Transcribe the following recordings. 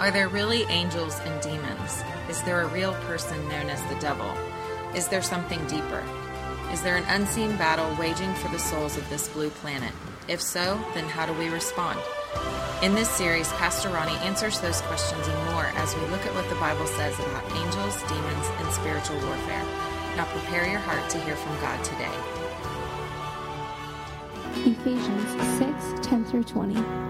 Are there really angels and demons? Is there a real person known as the devil? Is there something deeper? Is there an unseen battle waging for the souls of this blue planet? If so, then how do we respond? In this series, Pastor Ronnie answers those questions and more as we look at what the Bible says about angels, demons, and spiritual warfare. Now prepare your heart to hear from God today. Ephesians 6 10 through 20.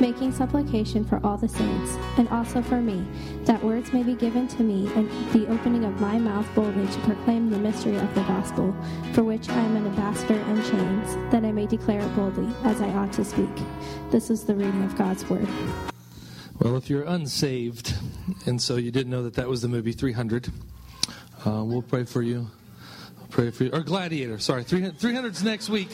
making supplication for all the saints, and also for me, that words may be given to me and the opening of my mouth boldly to proclaim the mystery of the gospel, for which I am an ambassador in chains, that I may declare it boldly, as I ought to speak. This is the reading of God's word. Well, if you're unsaved, and so you didn't know that that was the movie 300, uh, we'll pray for you. Pray for you. Or Gladiator, sorry. 300 is next week.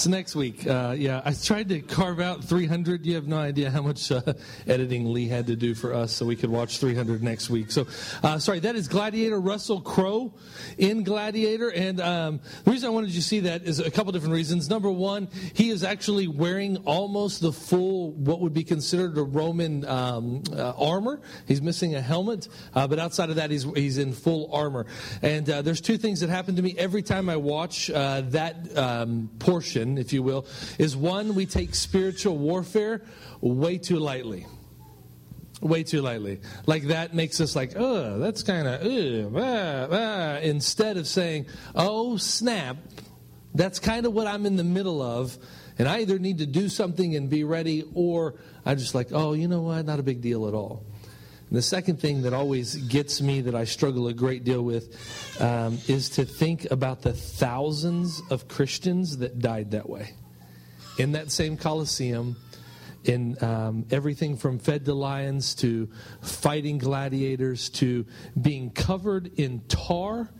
It's next week. Uh, yeah, I tried to carve out 300. You have no idea how much uh, editing Lee had to do for us so we could watch 300 next week. So, uh, sorry, that is Gladiator Russell Crowe in Gladiator. And um, the reason I wanted you to see that is a couple different reasons. Number one, he is actually wearing almost the full, what would be considered a Roman um, uh, armor. He's missing a helmet, uh, but outside of that, he's, he's in full armor. And uh, there's two things that happen to me every time I watch that um, portion, if you will, is one, we take spiritual warfare way too lightly. Way too lightly. Like that makes us like, oh, that's kind of, ah, instead of saying, oh, snap, that's kind of what I'm in the middle of. And I either need to do something and be ready, or I'm just like, oh, you know what? Not a big deal at all. And the second thing that always gets me that I struggle a great deal with um, is to think about the thousands of Christians that died that way. In that same Colosseum, in um, everything from fed to lions to fighting gladiators to being covered in tar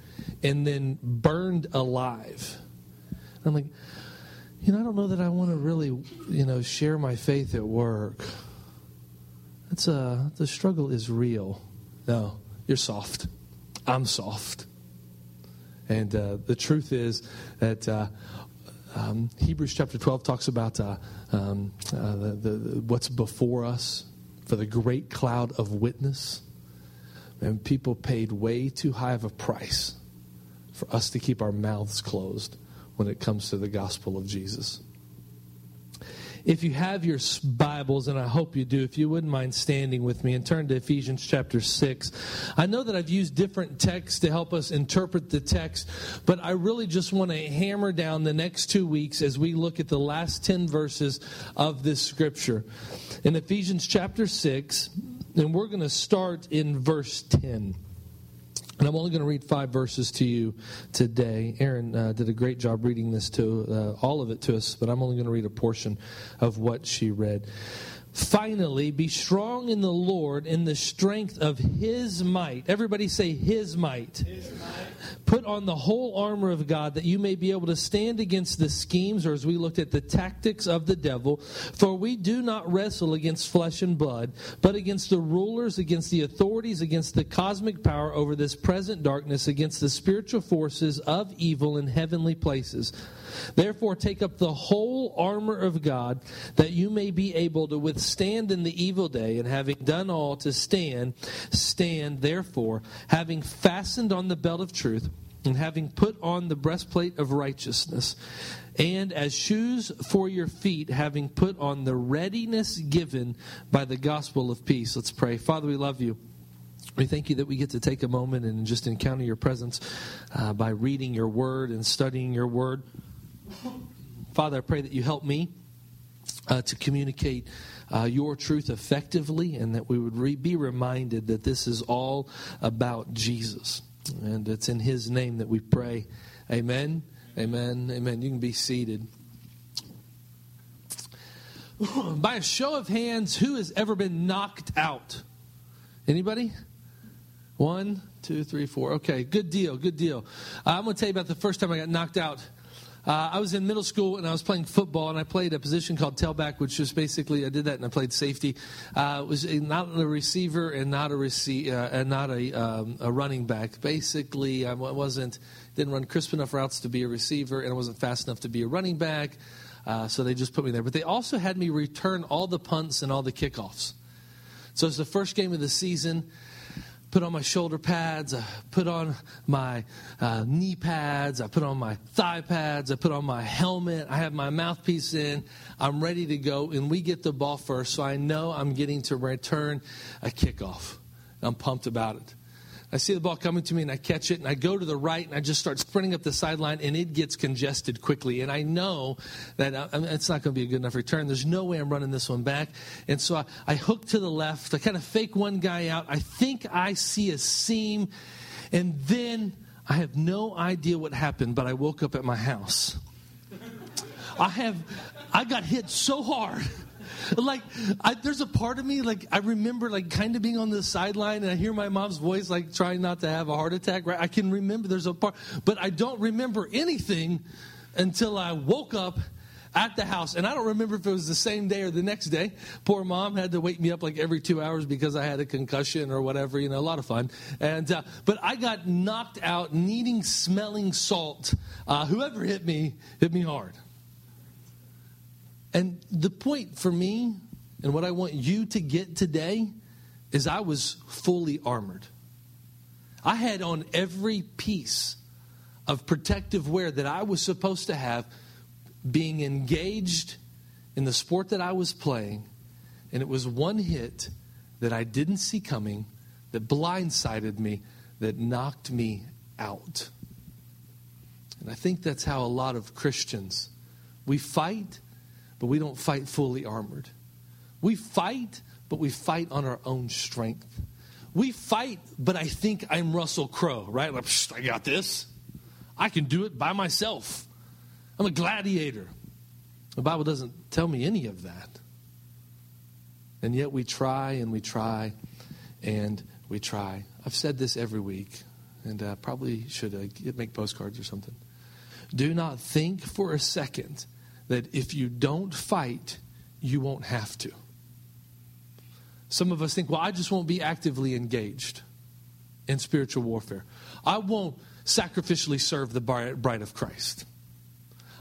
and then burned alive. I'm like, you know, I don't know that I want to really, you know, share my faith at work. It's a, the struggle is real. No, you're soft. I'm soft. And uh, the truth is that uh, um, Hebrews chapter 12 talks about uh, um, uh, the, the, what's before us for the great cloud of witness. And people paid way too high of a price for us to keep our mouths closed when it comes to the gospel of Jesus. If you have your Bibles, and I hope you do, if you wouldn't mind standing with me and turn to Ephesians chapter 6. I know that I've used different texts to help us interpret the text, but I really just want to hammer down the next two weeks as we look at the last 10 verses of this scripture. In Ephesians chapter 6, and we're going to start in verse 10. And I'm only going to read five verses to you today. Erin uh, did a great job reading this to uh, all of it to us, but I'm only going to read a portion of what she read. Finally, be strong in the Lord in the strength of his might. Everybody say his might. his might. Put on the whole armor of God that you may be able to stand against the schemes, or as we looked at the tactics of the devil. For we do not wrestle against flesh and blood, but against the rulers, against the authorities, against the cosmic power over this present darkness, against the spiritual forces of evil in heavenly places. Therefore, take up the whole armor of God, that you may be able to withstand in the evil day, and having done all to stand, stand, therefore, having fastened on the belt of truth and having put on the breastplate of righteousness, and as shoes for your feet, having put on the readiness given by the gospel of peace. Let's pray. Father, we love you. We thank you that we get to take a moment and just encounter your presence uh, by reading your word and studying your word. Father, I pray that you help me uh, to communicate uh, your truth effectively and that we would re- be reminded that this is all about Jesus. And it's in his name that we pray. Amen. Amen. Amen. You can be seated. By a show of hands, who has ever been knocked out? Anybody? One, two, three, four. Okay, good deal, good deal. I'm going to tell you about the first time I got knocked out. Uh, I was in middle school and I was playing football and I played a position called tailback, which was basically I did that and I played safety. Uh, it was a, not a receiver and not a receive uh, and not a, um, a running back. Basically, I wasn't didn't run crisp enough routes to be a receiver and I wasn't fast enough to be a running back. Uh, so they just put me there. But they also had me return all the punts and all the kickoffs. So it's the first game of the season put on my shoulder pads, I put on my uh, knee pads, I put on my thigh pads, I put on my helmet, I have my mouthpiece in, I'm ready to go, and we get the ball first, so I know I'm getting to return a kickoff. I'm pumped about it. I see the ball coming to me and I catch it and I go to the right and I just start sprinting up the sideline and it gets congested quickly. And I know that I mean, it's not going to be a good enough return. There's no way I'm running this one back. And so I, I hook to the left. I kind of fake one guy out. I think I see a seam. And then I have no idea what happened, but I woke up at my house. I have, I got hit so hard like I, there's a part of me like I remember like kind of being on the sideline and I hear my mom's voice like trying not to have a heart attack. Right? I can remember there's a part, but I don't remember anything until I woke up at the house. And I don't remember if it was the same day or the next day. Poor mom had to wake me up like every two hours because I had a concussion or whatever, you know, a lot of fun. And, uh, but I got knocked out needing smelling salt. Uh, whoever hit me, hit me hard. And the point for me, and what I want you to get today, is I was fully armored. I had on every piece of protective wear that I was supposed to have being engaged in the sport that I was playing. And it was one hit that I didn't see coming, that blindsided me, that knocked me out. And I think that's how a lot of Christians we fight but we don't fight fully armored. We fight, but we fight on our own strength. We fight, but I think I'm Russell Crowe, right? Like, I got this. I can do it by myself. I'm a gladiator. The Bible doesn't tell me any of that. And yet we try and we try and we try. I've said this every week, and uh, probably should uh, make postcards or something. Do not think for a second that if you don't fight, you won't have to. Some of us think, well, I just won't be actively engaged in spiritual warfare. I won't sacrificially serve the bride of Christ.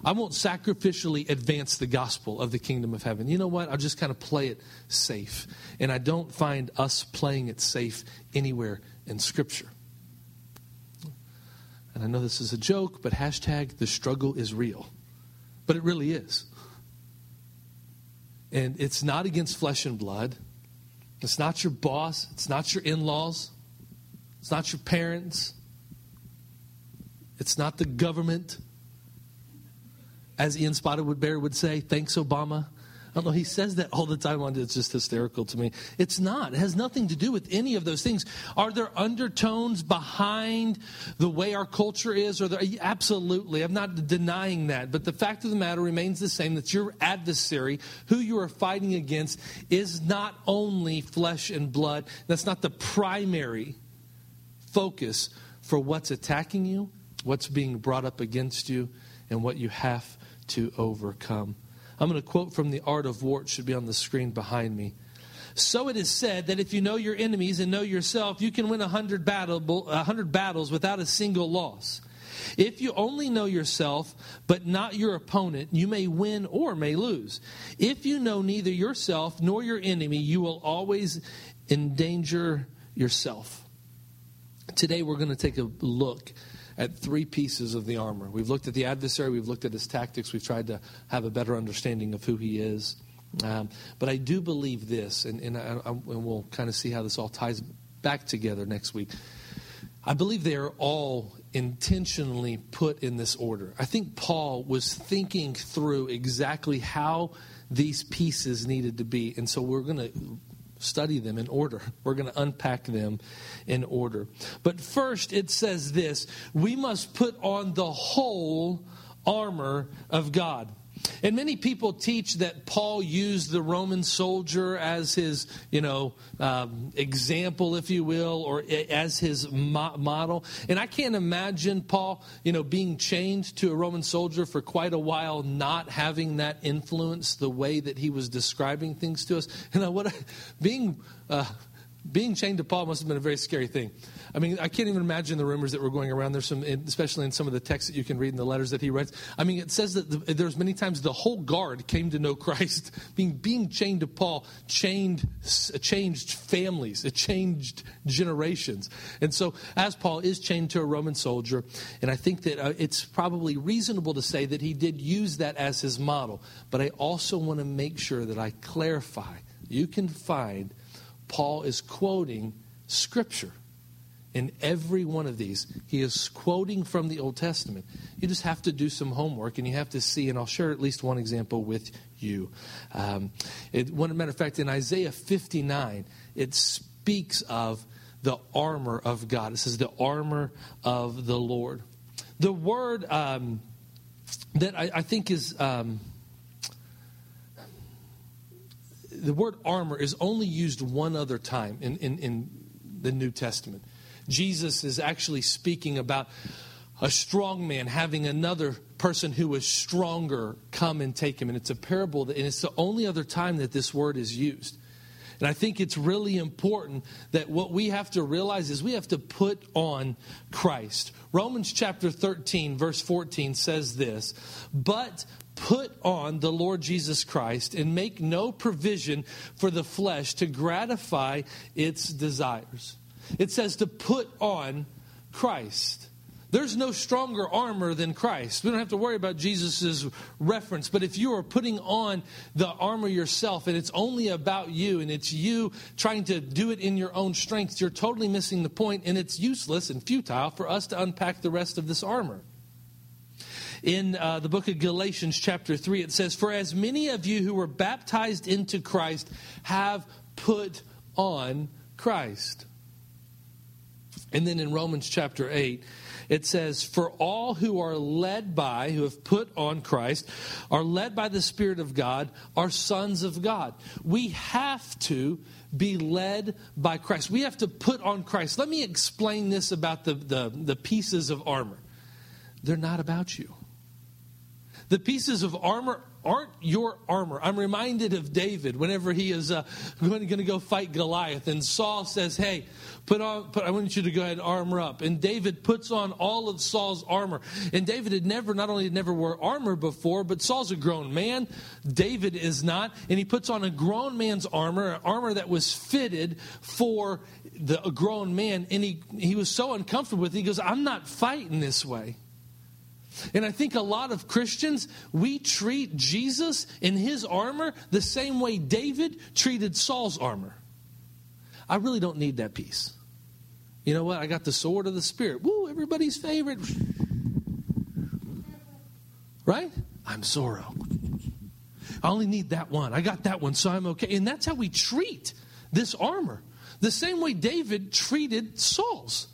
I won't sacrificially advance the gospel of the kingdom of heaven. You know what? I'll just kind of play it safe. And I don't find us playing it safe anywhere in Scripture. And I know this is a joke, but hashtag the struggle is real. But it really is. And it's not against flesh and blood. It's not your boss. It's not your in laws. It's not your parents. It's not the government. As Ian Spotted Bear would say, thanks, Obama. Know. He says that all the time. It's just hysterical to me. It's not. It has nothing to do with any of those things. Are there undertones behind the way our culture is? Or there, absolutely. I'm not denying that. But the fact of the matter remains the same that your adversary, who you are fighting against, is not only flesh and blood. That's not the primary focus for what's attacking you, what's being brought up against you, and what you have to overcome. I'm going to quote from The Art of War. It should be on the screen behind me. So it is said that if you know your enemies and know yourself, you can win a hundred, battle, battles without a single loss. If you only know yourself, but not your opponent, you may win or may lose. If you know neither yourself nor your enemy, you will always endanger yourself. Today, we're going to take a look at three pieces of the armor. We've looked at the adversary, we've looked at his tactics, we've tried to have a better understanding of who he is. Um, but I do believe this, and, and, I, I, and we'll kind of see how this all ties back together next week. I believe they are all intentionally put in this order. I think Paul was thinking through exactly how these pieces needed to be. And so we're going to study them in order. We're going to unpack them in order. But first, it says this we must put on the whole armor of God. And many people teach that Paul used the Roman soldier as his, you know, um, example, if you will, or as his mo- model. And I can't imagine Paul, you know, being chained to a Roman soldier for quite a while, not having that influence the way that he was describing things to us. You know, what being uh, being chained to Paul must have been a very scary thing. I mean, I can't even imagine the rumors that were going around. There's some, especially in some of the texts that you can read in the letters that he writes. I mean, it says that the, there's many times the whole guard came to know Christ. Being being chained to Paul chained changed families. It changed generations. And so, as Paul is chained to a Roman soldier, and I think that uh, it's probably reasonable to say that he did use that as his model. But I also want to make sure that I clarify. You can find Paul is quoting Scripture. In every one of these, he is quoting from the Old Testament. You just have to do some homework and you have to see, and I'll share at least one example with you. Um, it, one matter of fact, in Isaiah 59, it speaks of the armor of God. It says the armor of the Lord. The word um, that I, I, think is. Um, the word armor is only used one other time in, in, in the New Testament. Jesus is actually speaking about a strong man having another person who is stronger come and take him. And it's a parable, that, and it's the only other time that this word is used. And I think it's really important that what we have to realize is we have to put on Christ. Romans chapter 13, verse 14 says this But Put on the Lord Jesus Christ and make no provision for the flesh to gratify its desires. It says to put on Christ. There's no stronger armor than Christ. We don't have to worry about Jesus' reference. But if you are putting on the armor yourself and it's only about you and it's you trying to do it in your own strength, you're totally missing the point and it's useless and futile for us to unpack the rest of this armor in uh, the book of Galatians, chapter 3, it says, For as many of you who were baptized into Christ have put on Christ. And then in Romans chapter 8, it says, For all who are led by, who have put on Christ, are led by the Spirit of God, are sons of God. We have to be led by Christ. We have to put on Christ. Let me explain this about the, the, the pieces of armor. They're not about you. The pieces of armor aren't your armor. I'm reminded of David whenever he is uh, going, to go fight Goliath, and Saul says, "Hey, put on. Put, I want you to go ahead and armor up." And David puts on all of Saul's armor. And David had never, not only had never wore armor before, but Saul's a grown man. David is not, and he puts on a grown man's armor, armor that was fitted for the grown man. And he he was so uncomfortable with it. He goes, "I'm not fighting this way." And I think a lot of Christians, we treat Jesus in his armor the same way David treated Saul's armor. I really don't need that piece. You know what? I got the sword of the Spirit. Woo, everybody's favorite. Right? I'm Zorro. I only need that one. I got that one, so I'm okay. And that's how we treat this armor. The same way David treated Saul's.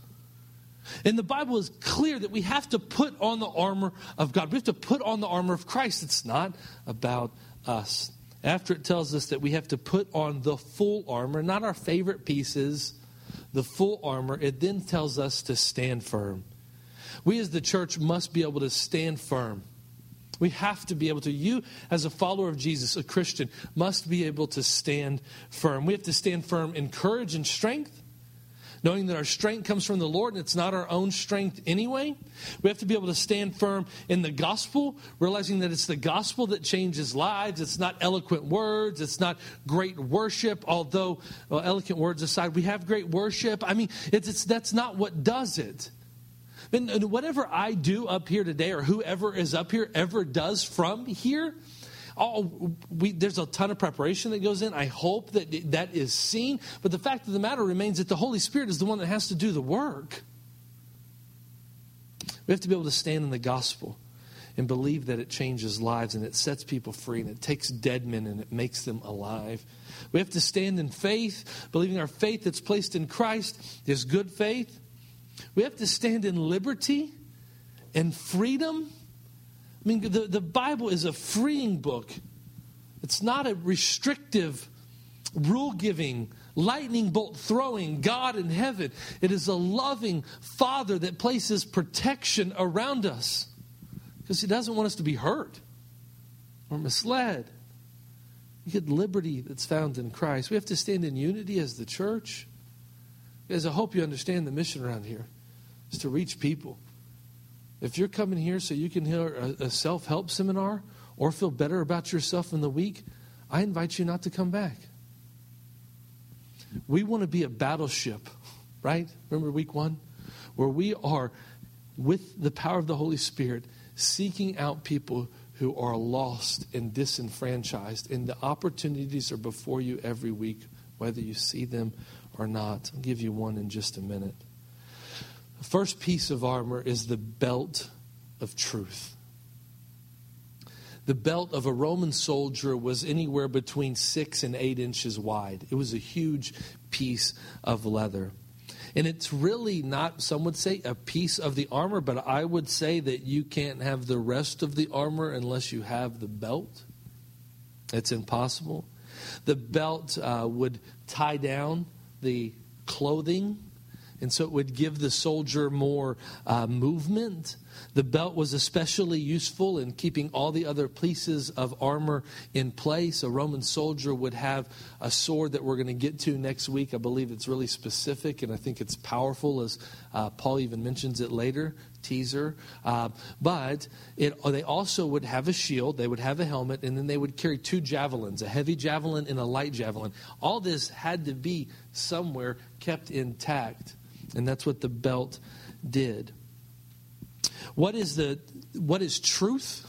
And the Bible is clear that we have to put on the armor of God. We have to put on the armor of Christ. It's not about us. After it tells us that we have to put on the full armor, not our favorite pieces, the full armor, it then tells us to stand firm. We as the church must be able to stand firm. We have to be able to, you as a follower of Jesus, a Christian, must be able to stand firm. We have to stand firm in courage and strength knowing that our strength comes from the Lord and it's not our own strength anyway. We have to be able to stand firm in the gospel, realizing that it's the gospel that changes lives. It's not eloquent words, it's not great worship, although, well, eloquent words aside, we have great worship. I mean, it's, it's, that's not what does it. And whatever I do up here today, or whoever is up here ever does from here, all, we, there's a ton of preparation that goes in. I hope that that is seen. But the fact of the matter remains that the Holy Spirit is the one that has to do the work. We have to be able to stand in the gospel and believe that it changes lives and it sets people free and it takes dead men and it makes them alive. We have to stand in faith, believing our faith that's placed in Christ is good faith. We have to stand in liberty and freedom. I mean, the, the Bible is a freeing book, it's not a restrictive, rule giving, lightning bolt throwing God in heaven. It is a loving Father that places protection around us because He doesn't want us to be hurt or misled. You get liberty that's found in Christ. We have to stand in unity as the church. As I hope you understand the mission around here is to reach people. If you're coming here so you can hear a, a self help seminar or feel better about yourself in the week, I invite you not to come back. We want to be a battleship, right? Remember week one? Where we are, with the power of the Holy Spirit, seeking out people who are lost and disenfranchised. And the opportunities are before you every week, whether you see them or not. I'll give you one in just a minute. The first piece of armor is the belt of truth. The belt of a Roman soldier was anywhere between six and eight inches wide. It was a huge piece of leather. And it's really not, some would say, a piece of the armor, but I would say that you can't have the rest of the armor unless you have the belt. It's impossible. The belt uh, would tie down the clothing, and so it would give the soldier more uh, movement. The belt was especially useful in keeping all the other pieces of armor in place. A Roman soldier would have a sword that we're going to get to next week. I believe it's really specific and I think it's powerful, as uh, Paul even mentions it later. Teaser. Uh, but it, they also would have a shield, they would have a helmet, and then they would carry two javelins a heavy javelin and a light javelin. All this had to be somewhere kept intact. And that's what the belt did. What is the what is truth?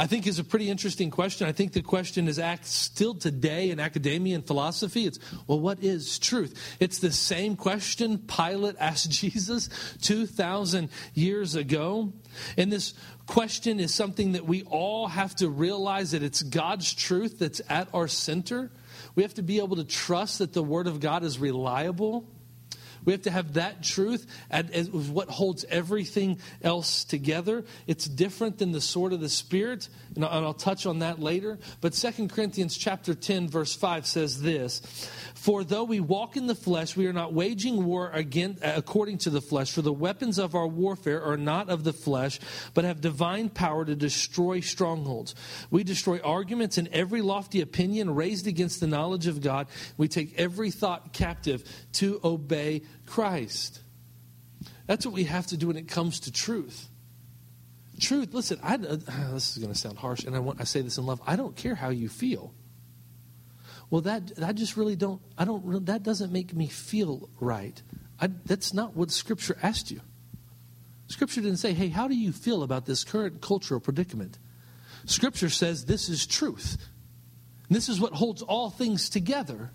I think is a pretty interesting question. I think the question is asked still today in academia and philosophy. It's, well, what is truth? It's the same question Pilate asked Jesus 2,000 years ago. And this question is something that we all have to realize that it's God's truth that's at our center. We have to be able to trust that the Word of God is reliable we have to have that truth as what holds everything else together. It's different than the sword of the Spirit, and I'll touch on that later. But 2 Corinthians chapter 10, verse 5 says this For though we walk in the flesh, we are not waging war again according to the flesh. For the weapons of our warfare are not of the flesh, but have divine power to destroy strongholds. We destroy arguments and every lofty opinion raised against the knowledge of God. We take every thought captive to obey Christ. That's what we have to do when it comes to truth. Truth, listen, I, uh, this is going to sound harsh, and I, want, I say this in love. I don't care how you feel. Well, that I just really don't. I don't. That doesn't make me feel right. I, that's not what Scripture asked you. Scripture didn't say, "Hey, how do you feel about this current cultural predicament?" Scripture says this is truth. this is what holds all things together.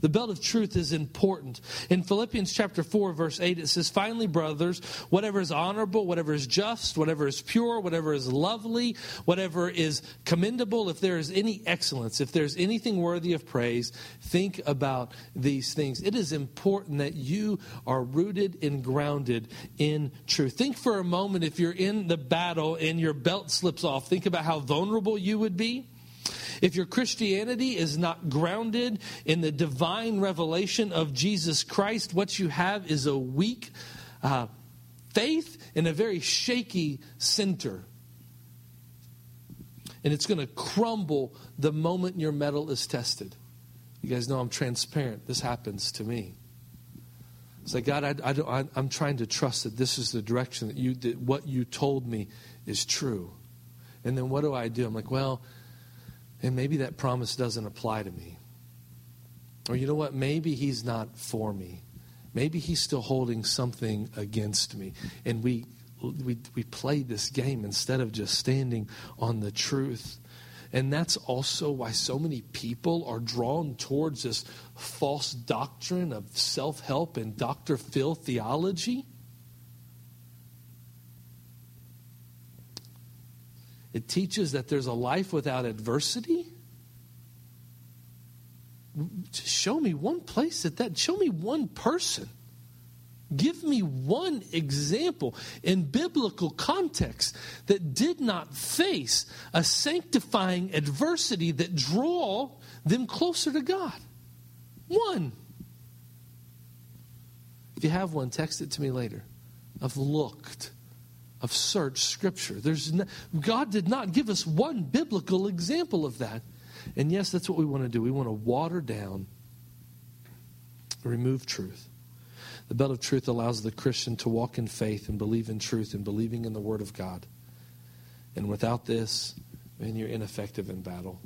The belt of truth is important. In Philippians chapter 4, verse 8, it says, Finally, brothers, whatever is honorable, whatever is just, whatever is pure, whatever is lovely, whatever is commendable, if there is any excellence, if there's anything worthy of praise, think about these things. It is important that you are rooted and grounded in truth. Think for a moment if you're in the battle and your belt slips off, think about how vulnerable you would be. If your Christianity is not grounded in the divine revelation of Jesus Christ, what you have is a weak uh, faith in a very shaky center. And it's going to crumble the moment your metal is tested. You guys know I'm transparent. This happens to me. It's like, God, I, I I'm trying to trust that this is the direction that you, that what you told me is true. And then what do I do? I'm like, well, and maybe that promise doesn't apply to me. Or you know what? Maybe he's not for me. maybe he's still holding something against me. And we, we, we play this game instead of just standing on the truth. And that's also why so many people are drawn towards this false doctrine of self help and Dr. Phil theology. It teaches that there's a life without adversity. Show me one place that that, show me one person Give me one example in biblical context that did not face a sanctifying adversity that draw them closer to God. One. If you have one, text it to me later. I've looked. I've searched Scripture. There's no, God did not give us one biblical example of that. And yes, that's what we want to do. We want to water down, remove truth. The belt of truth allows the Christian to walk in faith and believe in truth and believing in the Word of God. And without this, man, you're ineffective in battle.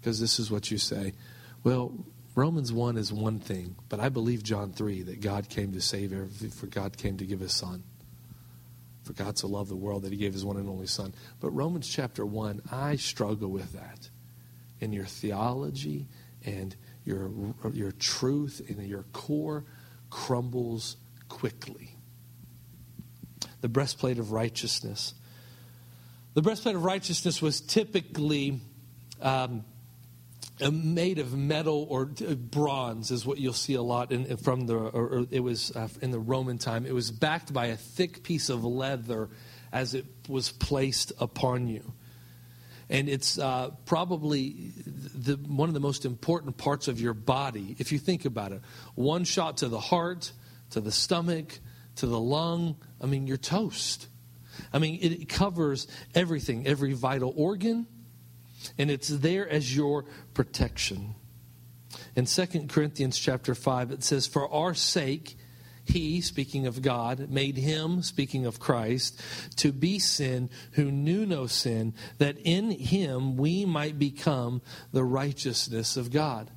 Because this is what you say. Well, Romans 1 is one thing, but I believe John 3 that God came to save everything, for God came to give his son. For God so loved the world that he gave his one and only son. But Romans chapter 1, I struggle with that. In your theology and your, your truth and your core crumbles quickly. The breastplate of righteousness. The breastplate of righteousness was typically um, made of metal or bronze, is what you'll see a lot in, from the. Or, or it was uh, in the Roman time. It was backed by a thick piece of leather as it was placed upon you and it's uh, probably the, one of the most important parts of your body if you think about it. One shot to the heart, to the stomach, to the lung. I mean, you're toast. I mean, it covers everything, every vital organ, and it's there as your protection. In 2 Corinthians chapter 5, it says, For our sake, he, speaking of God, made him, speaking of Christ, to be sin who knew no sin, that in him we might become the righteousness of God.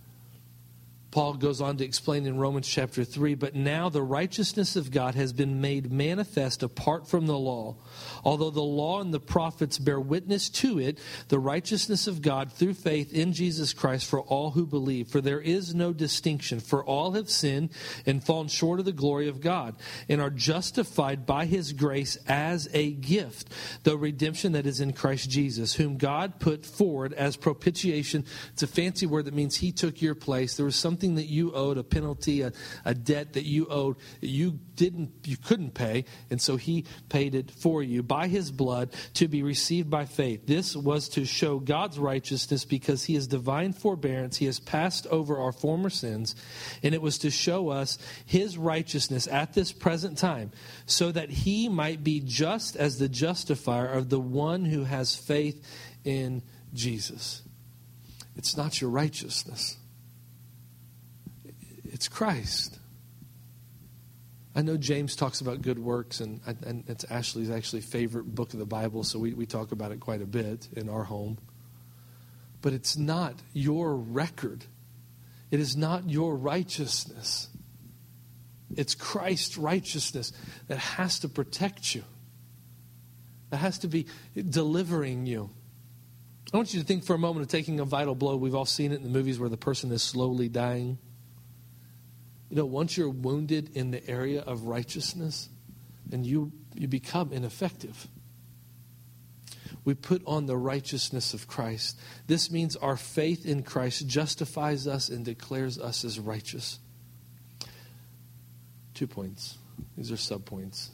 Paul goes on to explain in Romans chapter 3 But now the righteousness of God has been made manifest apart from the law. Although the law and the prophets bear witness to it, the righteousness of God through faith in Jesus Christ for all who believe. For there is no distinction, for all have sinned and fallen short of the glory of God, and are justified by his grace as a gift, the redemption that is in Christ Jesus, whom God put forward as propitiation. It's a fancy word that means he took your place. There was something something that you owed, a penalty, a, a debt that you owed, you didn't, you couldn't pay, and so he paid it for you by his blood to be received by faith. This was to show God's righteousness because he is divine forbearance. He has passed over our former sins, and it was to show us his righteousness at this present time, so that he might be just as the justifier of the one who has faith in Jesus. It's not your righteousness. It's Christ. I know James talks about good works, and, and it's Ashley's actually favorite book of the Bible, so we, we talk about it quite a bit in our home. But it's not your record, it is not your righteousness. It's Christ's righteousness that has to protect you, that has to be delivering you. I want you to think for a moment of taking a vital blow. We've all seen it in the movies where the person is slowly dying. You know, once you're wounded in the area of righteousness, and you, you become ineffective. We put on the righteousness of Christ. This means our faith in Christ justifies us and declares us as righteous. Two points. These are subpoints.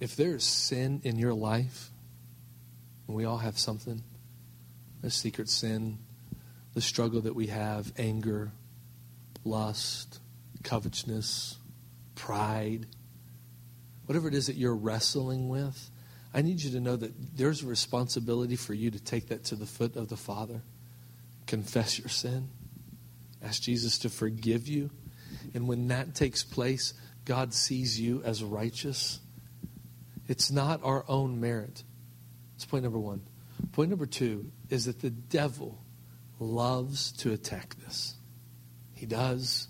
If there's sin in your life, and we all have something, a secret sin, the struggle that we have anger, lust, covetousness, pride, whatever it is that you're wrestling with, I need you to know that there's a responsibility for you to take that to the foot of the Father, confess your sin, ask Jesus to forgive you. And when that takes place, God sees you as righteous. It's not our own merit. That's point number one. Point number two is that the devil loves to attack this. He does.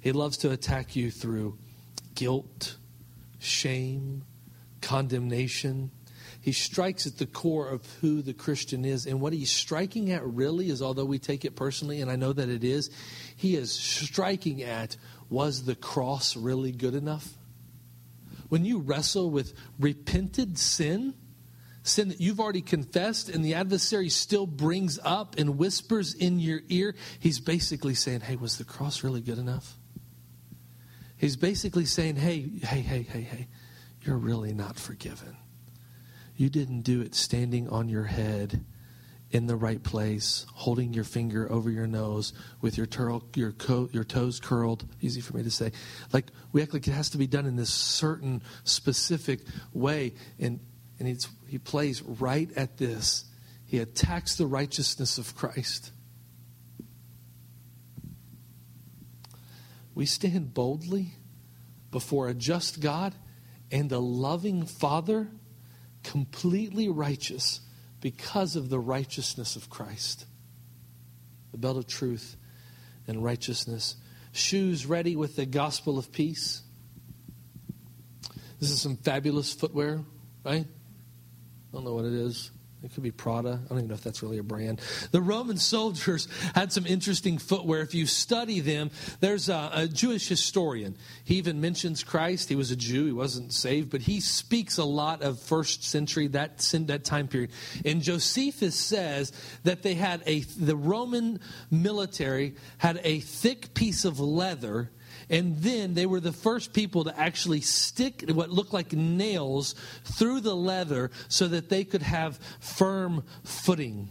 He loves to attack you through guilt, shame, condemnation. He strikes at the core of who the Christian is. And what he's striking at really is, although we take it personally, and I know that it is, he is striking at was the cross really good enough? When you wrestle with repented sin, sin that you've already confessed, and the adversary still brings up and whispers in your ear, he's basically saying, Hey, was the cross really good enough? He's basically saying, Hey, hey, hey, hey, hey, you're really not forgiven. You didn't do it standing on your head in the right place, holding your finger over your nose with your, your, your toes curled. Easy for me to say. Like, we act like it has to be done in this certain specific way. And, and he plays right at this. He attacks the righteousness of Christ. We stand boldly before a just God and a loving Father completely righteous because of the righteousness of Christ. The belt of truth and righteousness. Shoes ready with the gospel of peace. This is some fabulous footwear, right? I don't know what it is. It could be Prada. I don't even know if that's really a brand. The Roman soldiers had some interesting footwear. If you study them, there's a, a, Jewish historian. He even mentions Christ. He was a Jew. He wasn't saved, but he speaks a lot of first century that that time period. And Josephus says that they had a the Roman military had a thick piece of leather and then they were the first people to actually stick what looked like nails through the leather so that they could have firm footing.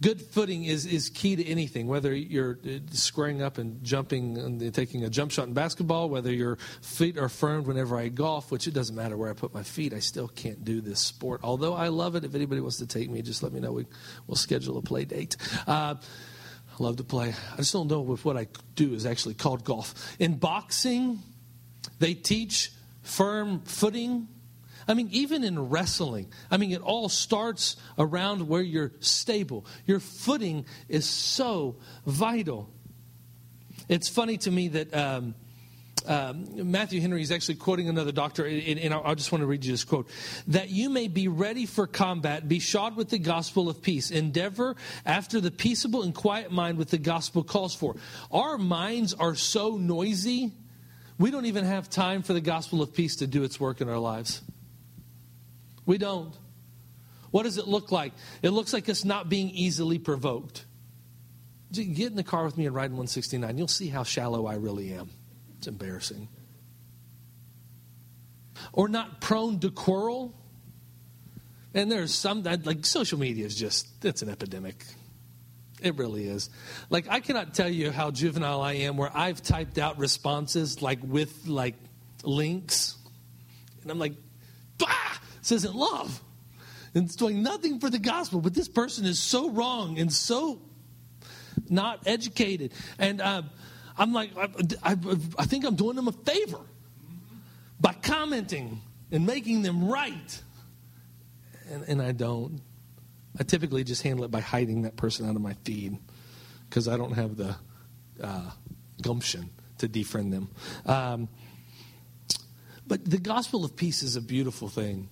Good footing is, is key to anything, whether you're uh, squaring up and jumping and taking a jump shot in basketball, whether your feet are firm whenever I golf, which it doesn't matter where I put my feet, I still can't do this sport. Although I love it, if anybody wants to take me, just let me know. We, we'll schedule a play date. Uh, I love to play. I just don't know if what I do is actually called golf. In boxing, they teach firm footing. I mean, even in wrestling, I mean, it all starts around where you're stable. Your footing is so vital. It's funny to me that um, um, Matthew Henry is actually quoting another doctor, and, and I just want to read you this quote that you may be ready for combat, be shod with the gospel of peace, endeavor after the peaceable and quiet mind with the gospel calls for. Our minds are so noisy, we don't even have time for the gospel of peace to do its work in our lives. We don't. What does it look like? It looks like us not being easily provoked. Get in the car with me and ride in 169. You'll see how shallow I really am. It's embarrassing. Or not prone to quarrel. And there's some that, like, social media is just, it's an epidemic. It really is. Like, I cannot tell you how juvenile I am where I've typed out responses, like, with, like, links. And I'm like, ah, this isn't love. And it's doing nothing for the gospel, but this person is so wrong and so not educated. And, uh, I'm like, I, I, I think I'm doing them a favor by commenting and making them right. And, and I don't. I typically just handle it by hiding that person out of my feed because I don't have the uh, gumption to defriend them. Um, but the gospel of peace is a beautiful thing.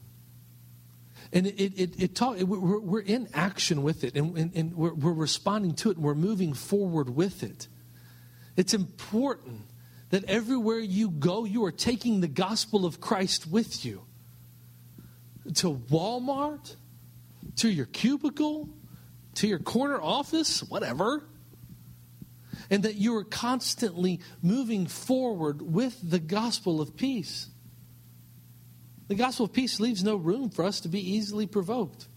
And it, it, it, it talk, we're, we're in action with it, and, and, and we're, we're responding to it, and we're moving forward with it. It's important that everywhere you go, you are taking the gospel of Christ with you. To Walmart, to your cubicle, to your corner office, whatever. And that you are constantly moving forward with the gospel of peace. The gospel of peace leaves no room for us to be easily provoked.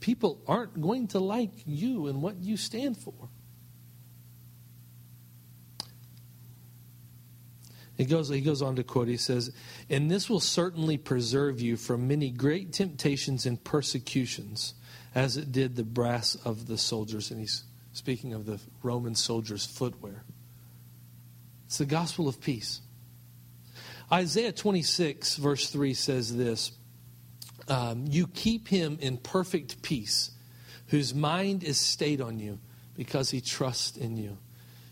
People aren't going to like you and what you stand for. He goes, he goes on to quote, he says, And this will certainly preserve you from many great temptations and persecutions, as it did the brass of the soldiers. And he's speaking of the Roman soldiers' footwear. It's the gospel of peace. Isaiah 26, verse 3 says this um, You keep him in perfect peace, whose mind is stayed on you because he trusts in you.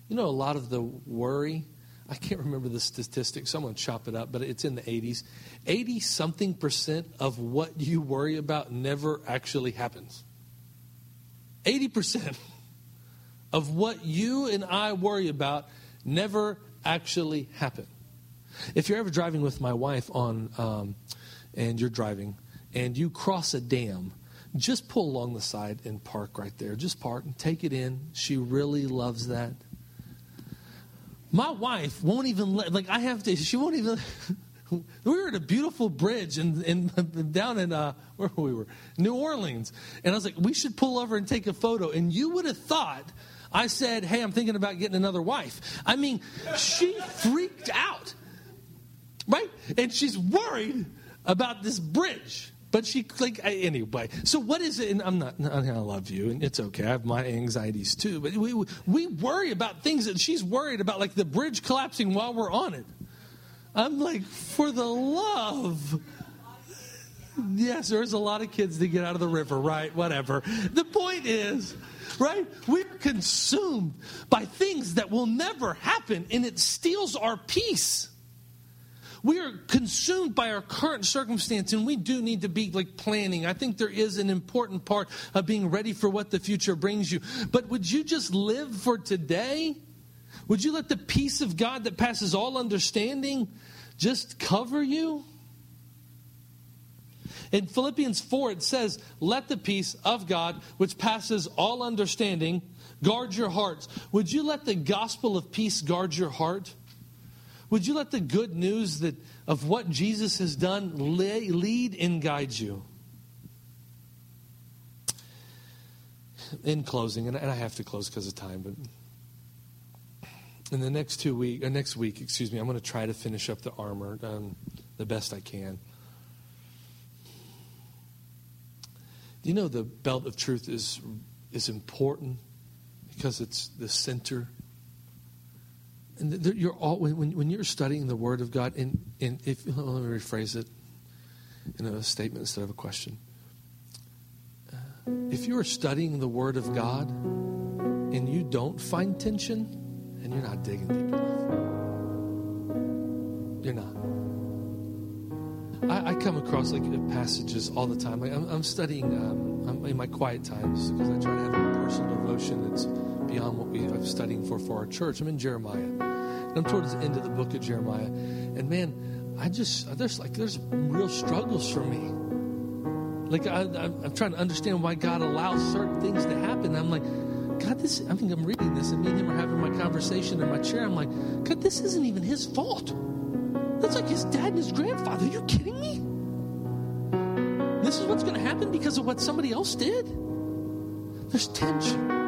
You know, a lot of the worry, I can't remember the statistic, someone chop it up, but it's in the 80s. 80 something percent of what you worry about never actually happens. 80% of what you and I worry about never actually happen. If you're ever driving with my wife on, um, and you're driving, and you cross a dam, just pull along the side and park right there. Just park and take it in. She really loves that. My wife won't even let, like, I have to, she won't even. we were at a beautiful bridge in, in down in uh, where we were new orleans. And i was like we should pull over and take a photo. And you would have thought i said hey i'm thinking about getting another wife. I mean she freaked out right? And she's worried about this bridge but she like anyway. So what is it? And I'm not. I love you, and it's okay. I have my anxieties too. But we we worry about things that she's worried about, like the bridge collapsing while we're on it. I'm like, for the love. Yes, there's a lot of kids that get out of the river, right? Whatever. The point is, right? We're consumed by things that will never happen, and it steals our peace. We are consumed by our current circumstance, and we do need to be like planning. I think there is an important part of being ready for what the future brings you. But would you just live for today? Would you let the peace of God that passes all understanding just cover you? In Philippians 4, it says, Let the peace of God, which passes all understanding, guard your hearts. Would you let the gospel of peace guard your heart? Would you let the good news that of what Jesus has done lead and guide you? In closing, and I have to close because of time, but in the next two week, or uh, next week, excuse me, I'm going to try to finish up the armor um, the best I can. Do you know the belt of truth is is important because it's the center and you're all, when, when you're studying the Word of God, and, and if let me rephrase it in a statement instead of a question. Uh, if you are studying the Word of God and you don't find tension, and you're not digging deep enough, you're not. I, I come across like passages all the time. Like I'm, I'm studying um, I'm in my quiet times because I try to have a personal devotion that's beyond what we, I'm studying for for our church. I'm in Jeremiah. And I'm towards the end of the book of Jeremiah. And man, I just, there's like, there's real struggles for me. Like, I, am trying to understand why God allows certain things to happen. I'm like, God, this, I mean, I'm reading this, and me and him are having my conversation in my chair. I'm like, God, this isn't even his fault. That's like his dad and his grandfather. Are you kidding me? This is what's going to happen because of what somebody else did? There's tension.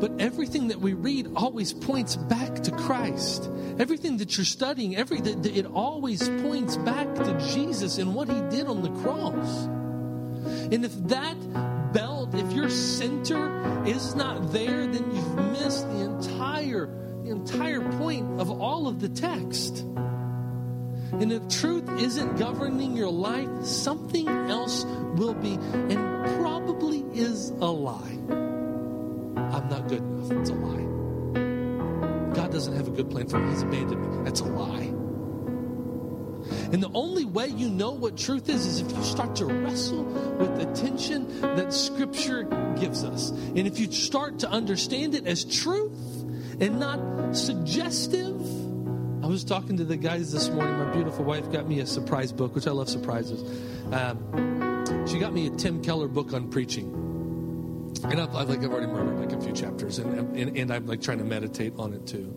But everything that we read always points back to Christ. Everything that you're studying, every it always points back to Jesus and what he did on the cross. And if that belt, if your center is not there, then you've missed the entire the entire point of all of the text. And if truth isn't governing your life, something else will be, and probably is a lie. I'm not good enough. It's a lie. God doesn't have a good plan for me. He's abandoned me. That's a lie. And the only way you know what truth is is if you start to wrestle with the tension that Scripture gives us. And if you start to understand it as truth and not suggestive. I was talking to the guys this morning. My beautiful wife got me a surprise book, which I love surprises. Um, she got me a Tim Keller book on preaching and I've, I've, like I've already remembered like a few chapters, and, and and I'm like trying to meditate on it too.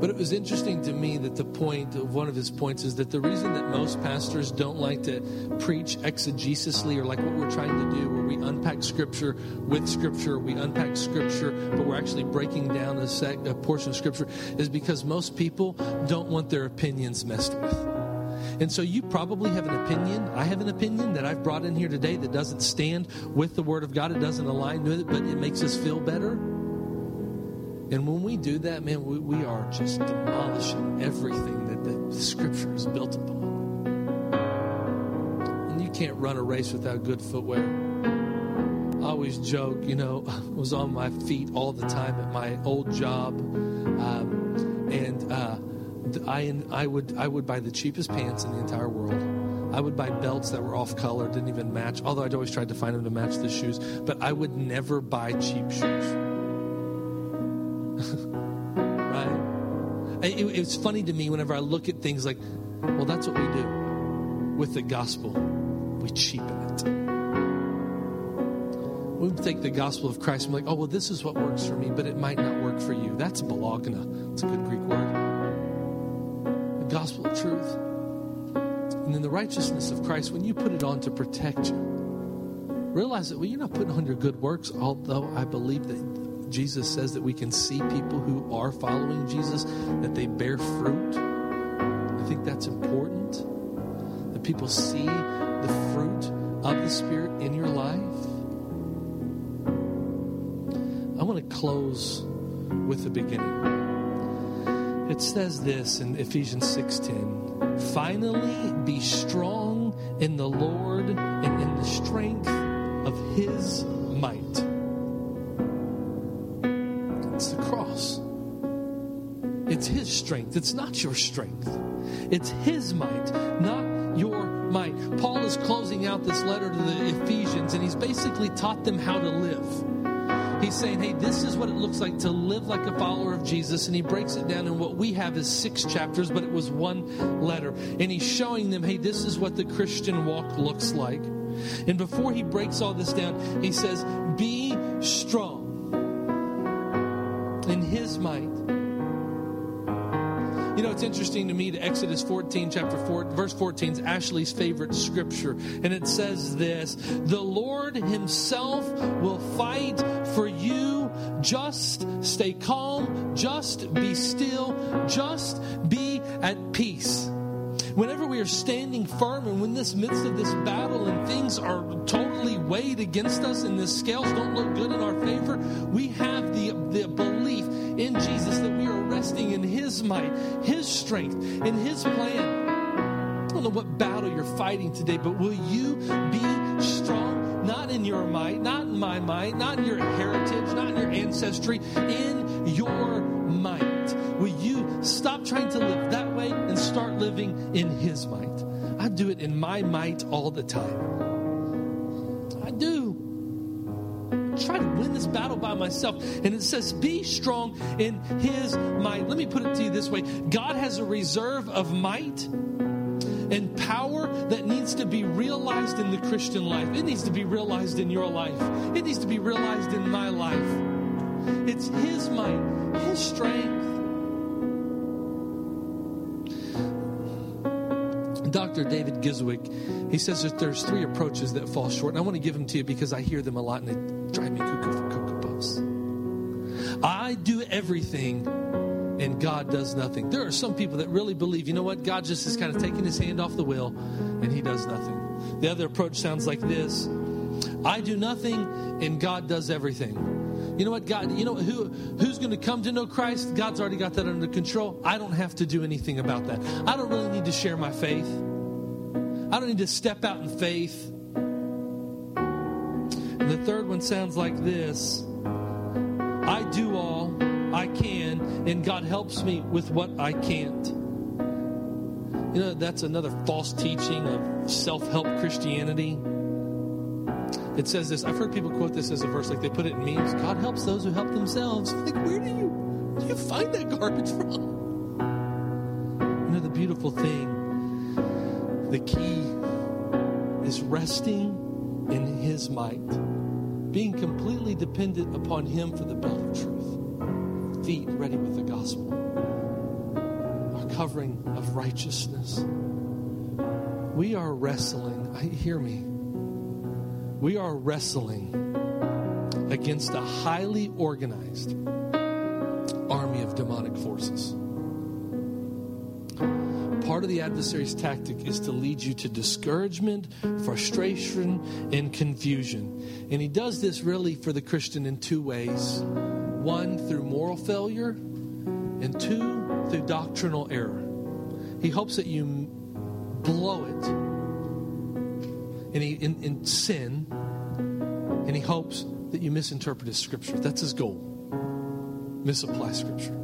But it was interesting to me that the point of one of his points is that the reason that most pastors don't like to preach exegesisly or like what we're trying to do, where we unpack scripture with scripture, we unpack scripture, but we're actually breaking down a, sec, a portion of scripture, is because most people don't want their opinions messed with. And so you probably have an opinion. I have an opinion that I've brought in here today that doesn't stand with the Word of God. It doesn't align with it, but it makes us feel better. And when we do that, man, we, we are just demolishing everything that the Scripture is built upon. And you can't run a race without good footwear. I always joke, you know, I was on my feet all the time at my old job, um, I I would I would buy the cheapest pants in the entire world. I would buy belts that were off color, didn't even match. Although I'd always tried to find them to match the shoes, but I would never buy cheap shoes. right? It, it's funny to me whenever I look at things like, well, that's what we do with the gospel. We cheapen it. We take the gospel of Christ and we're like, oh, well, this is what works for me, but it might not work for you. That's balagna. It's a good Greek word. Gospel of truth. And then the righteousness of Christ, when you put it on to protect you, realize that well, you're not putting on your good works, although I believe that Jesus says that we can see people who are following Jesus, that they bear fruit. I think that's important. That people see the fruit of the Spirit in your life. I want to close with the beginning. It says this in Ephesians 6:10. Finally be strong in the Lord and in the strength of his might. It's the cross. It's his strength. It's not your strength. It's his might, not your might. Paul is closing out this letter to the Ephesians and he's basically taught them how to live. He's saying, hey, this is what it looks like to live like a follower of Jesus. And he breaks it down in what we have is six chapters, but it was one letter. And he's showing them, hey, this is what the Christian walk looks like. And before he breaks all this down, he says, be strong in his might. You know, it's interesting to me that Exodus 14, chapter 4, verse 14 is Ashley's favorite scripture. And it says this The Lord Himself will fight for you. Just stay calm. Just be still. Just be at peace. Whenever we are standing firm and when this midst of this battle and things are totally weighed against us and the scales don't look good in our favor, we have the, the in Jesus that we are resting in His might, His strength, in His plan. I don't know what battle you're fighting today, but will you be strong? Not in your might, not in my might, not in your heritage, not in your ancestry, in your might. Will you stop trying to live that way and start living in His might? I do it in my might all the time. Try to win this battle by myself. And it says, be strong in his might. Let me put it to you this way God has a reserve of might and power that needs to be realized in the Christian life. It needs to be realized in your life, it needs to be realized in my life. It's his might, his strength. Dr. David Giswick, he says that there's three approaches that fall short. And I want to give them to you because I hear them a lot and they drive me cuckoo for Cocoa Puffs. I do everything and God does nothing. There are some people that really believe, you know what, God just is kind of taking his hand off the wheel and he does nothing. The other approach sounds like this I do nothing and God does everything. You know what, God, you know who who's going to come to know Christ? God's already got that under control. I don't have to do anything about that. I don't really need to share my faith. I don't need to step out in faith. The third one sounds like this I do all I can, and God helps me with what I can't. You know, that's another false teaching of self help Christianity. It says this. I've heard people quote this as a verse, like they put it in memes. God helps those who help themselves. Like, where do you, do you find that garbage from? You know, the beautiful thing, the key is resting in His might, being completely dependent upon Him for the belt of truth, feet ready with the gospel, our covering of righteousness. We are wrestling. I, hear me. We are wrestling against a highly organized army of demonic forces. Part of the adversary's tactic is to lead you to discouragement, frustration, and confusion. And he does this really for the Christian in two ways one, through moral failure, and two, through doctrinal error. He hopes that you blow it in, in, in sin, And he hopes that you misinterpret his scripture. That's his goal. Misapply scripture.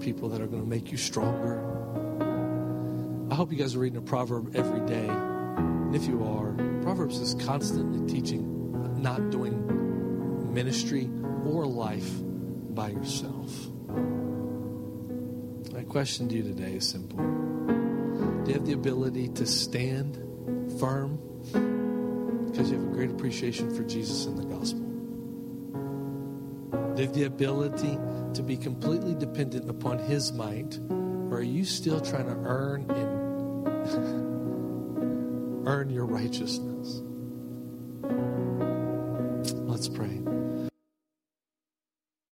People that are going to make you stronger. I hope you guys are reading a proverb every day. And if you are, Proverbs is constantly teaching not doing ministry or life by yourself. My question to you today is simple Do you have the ability to stand firm because you have a great appreciation for Jesus and the gospel? You have the ability to be completely dependent upon His might, or are you still trying to earn and earn your righteousness?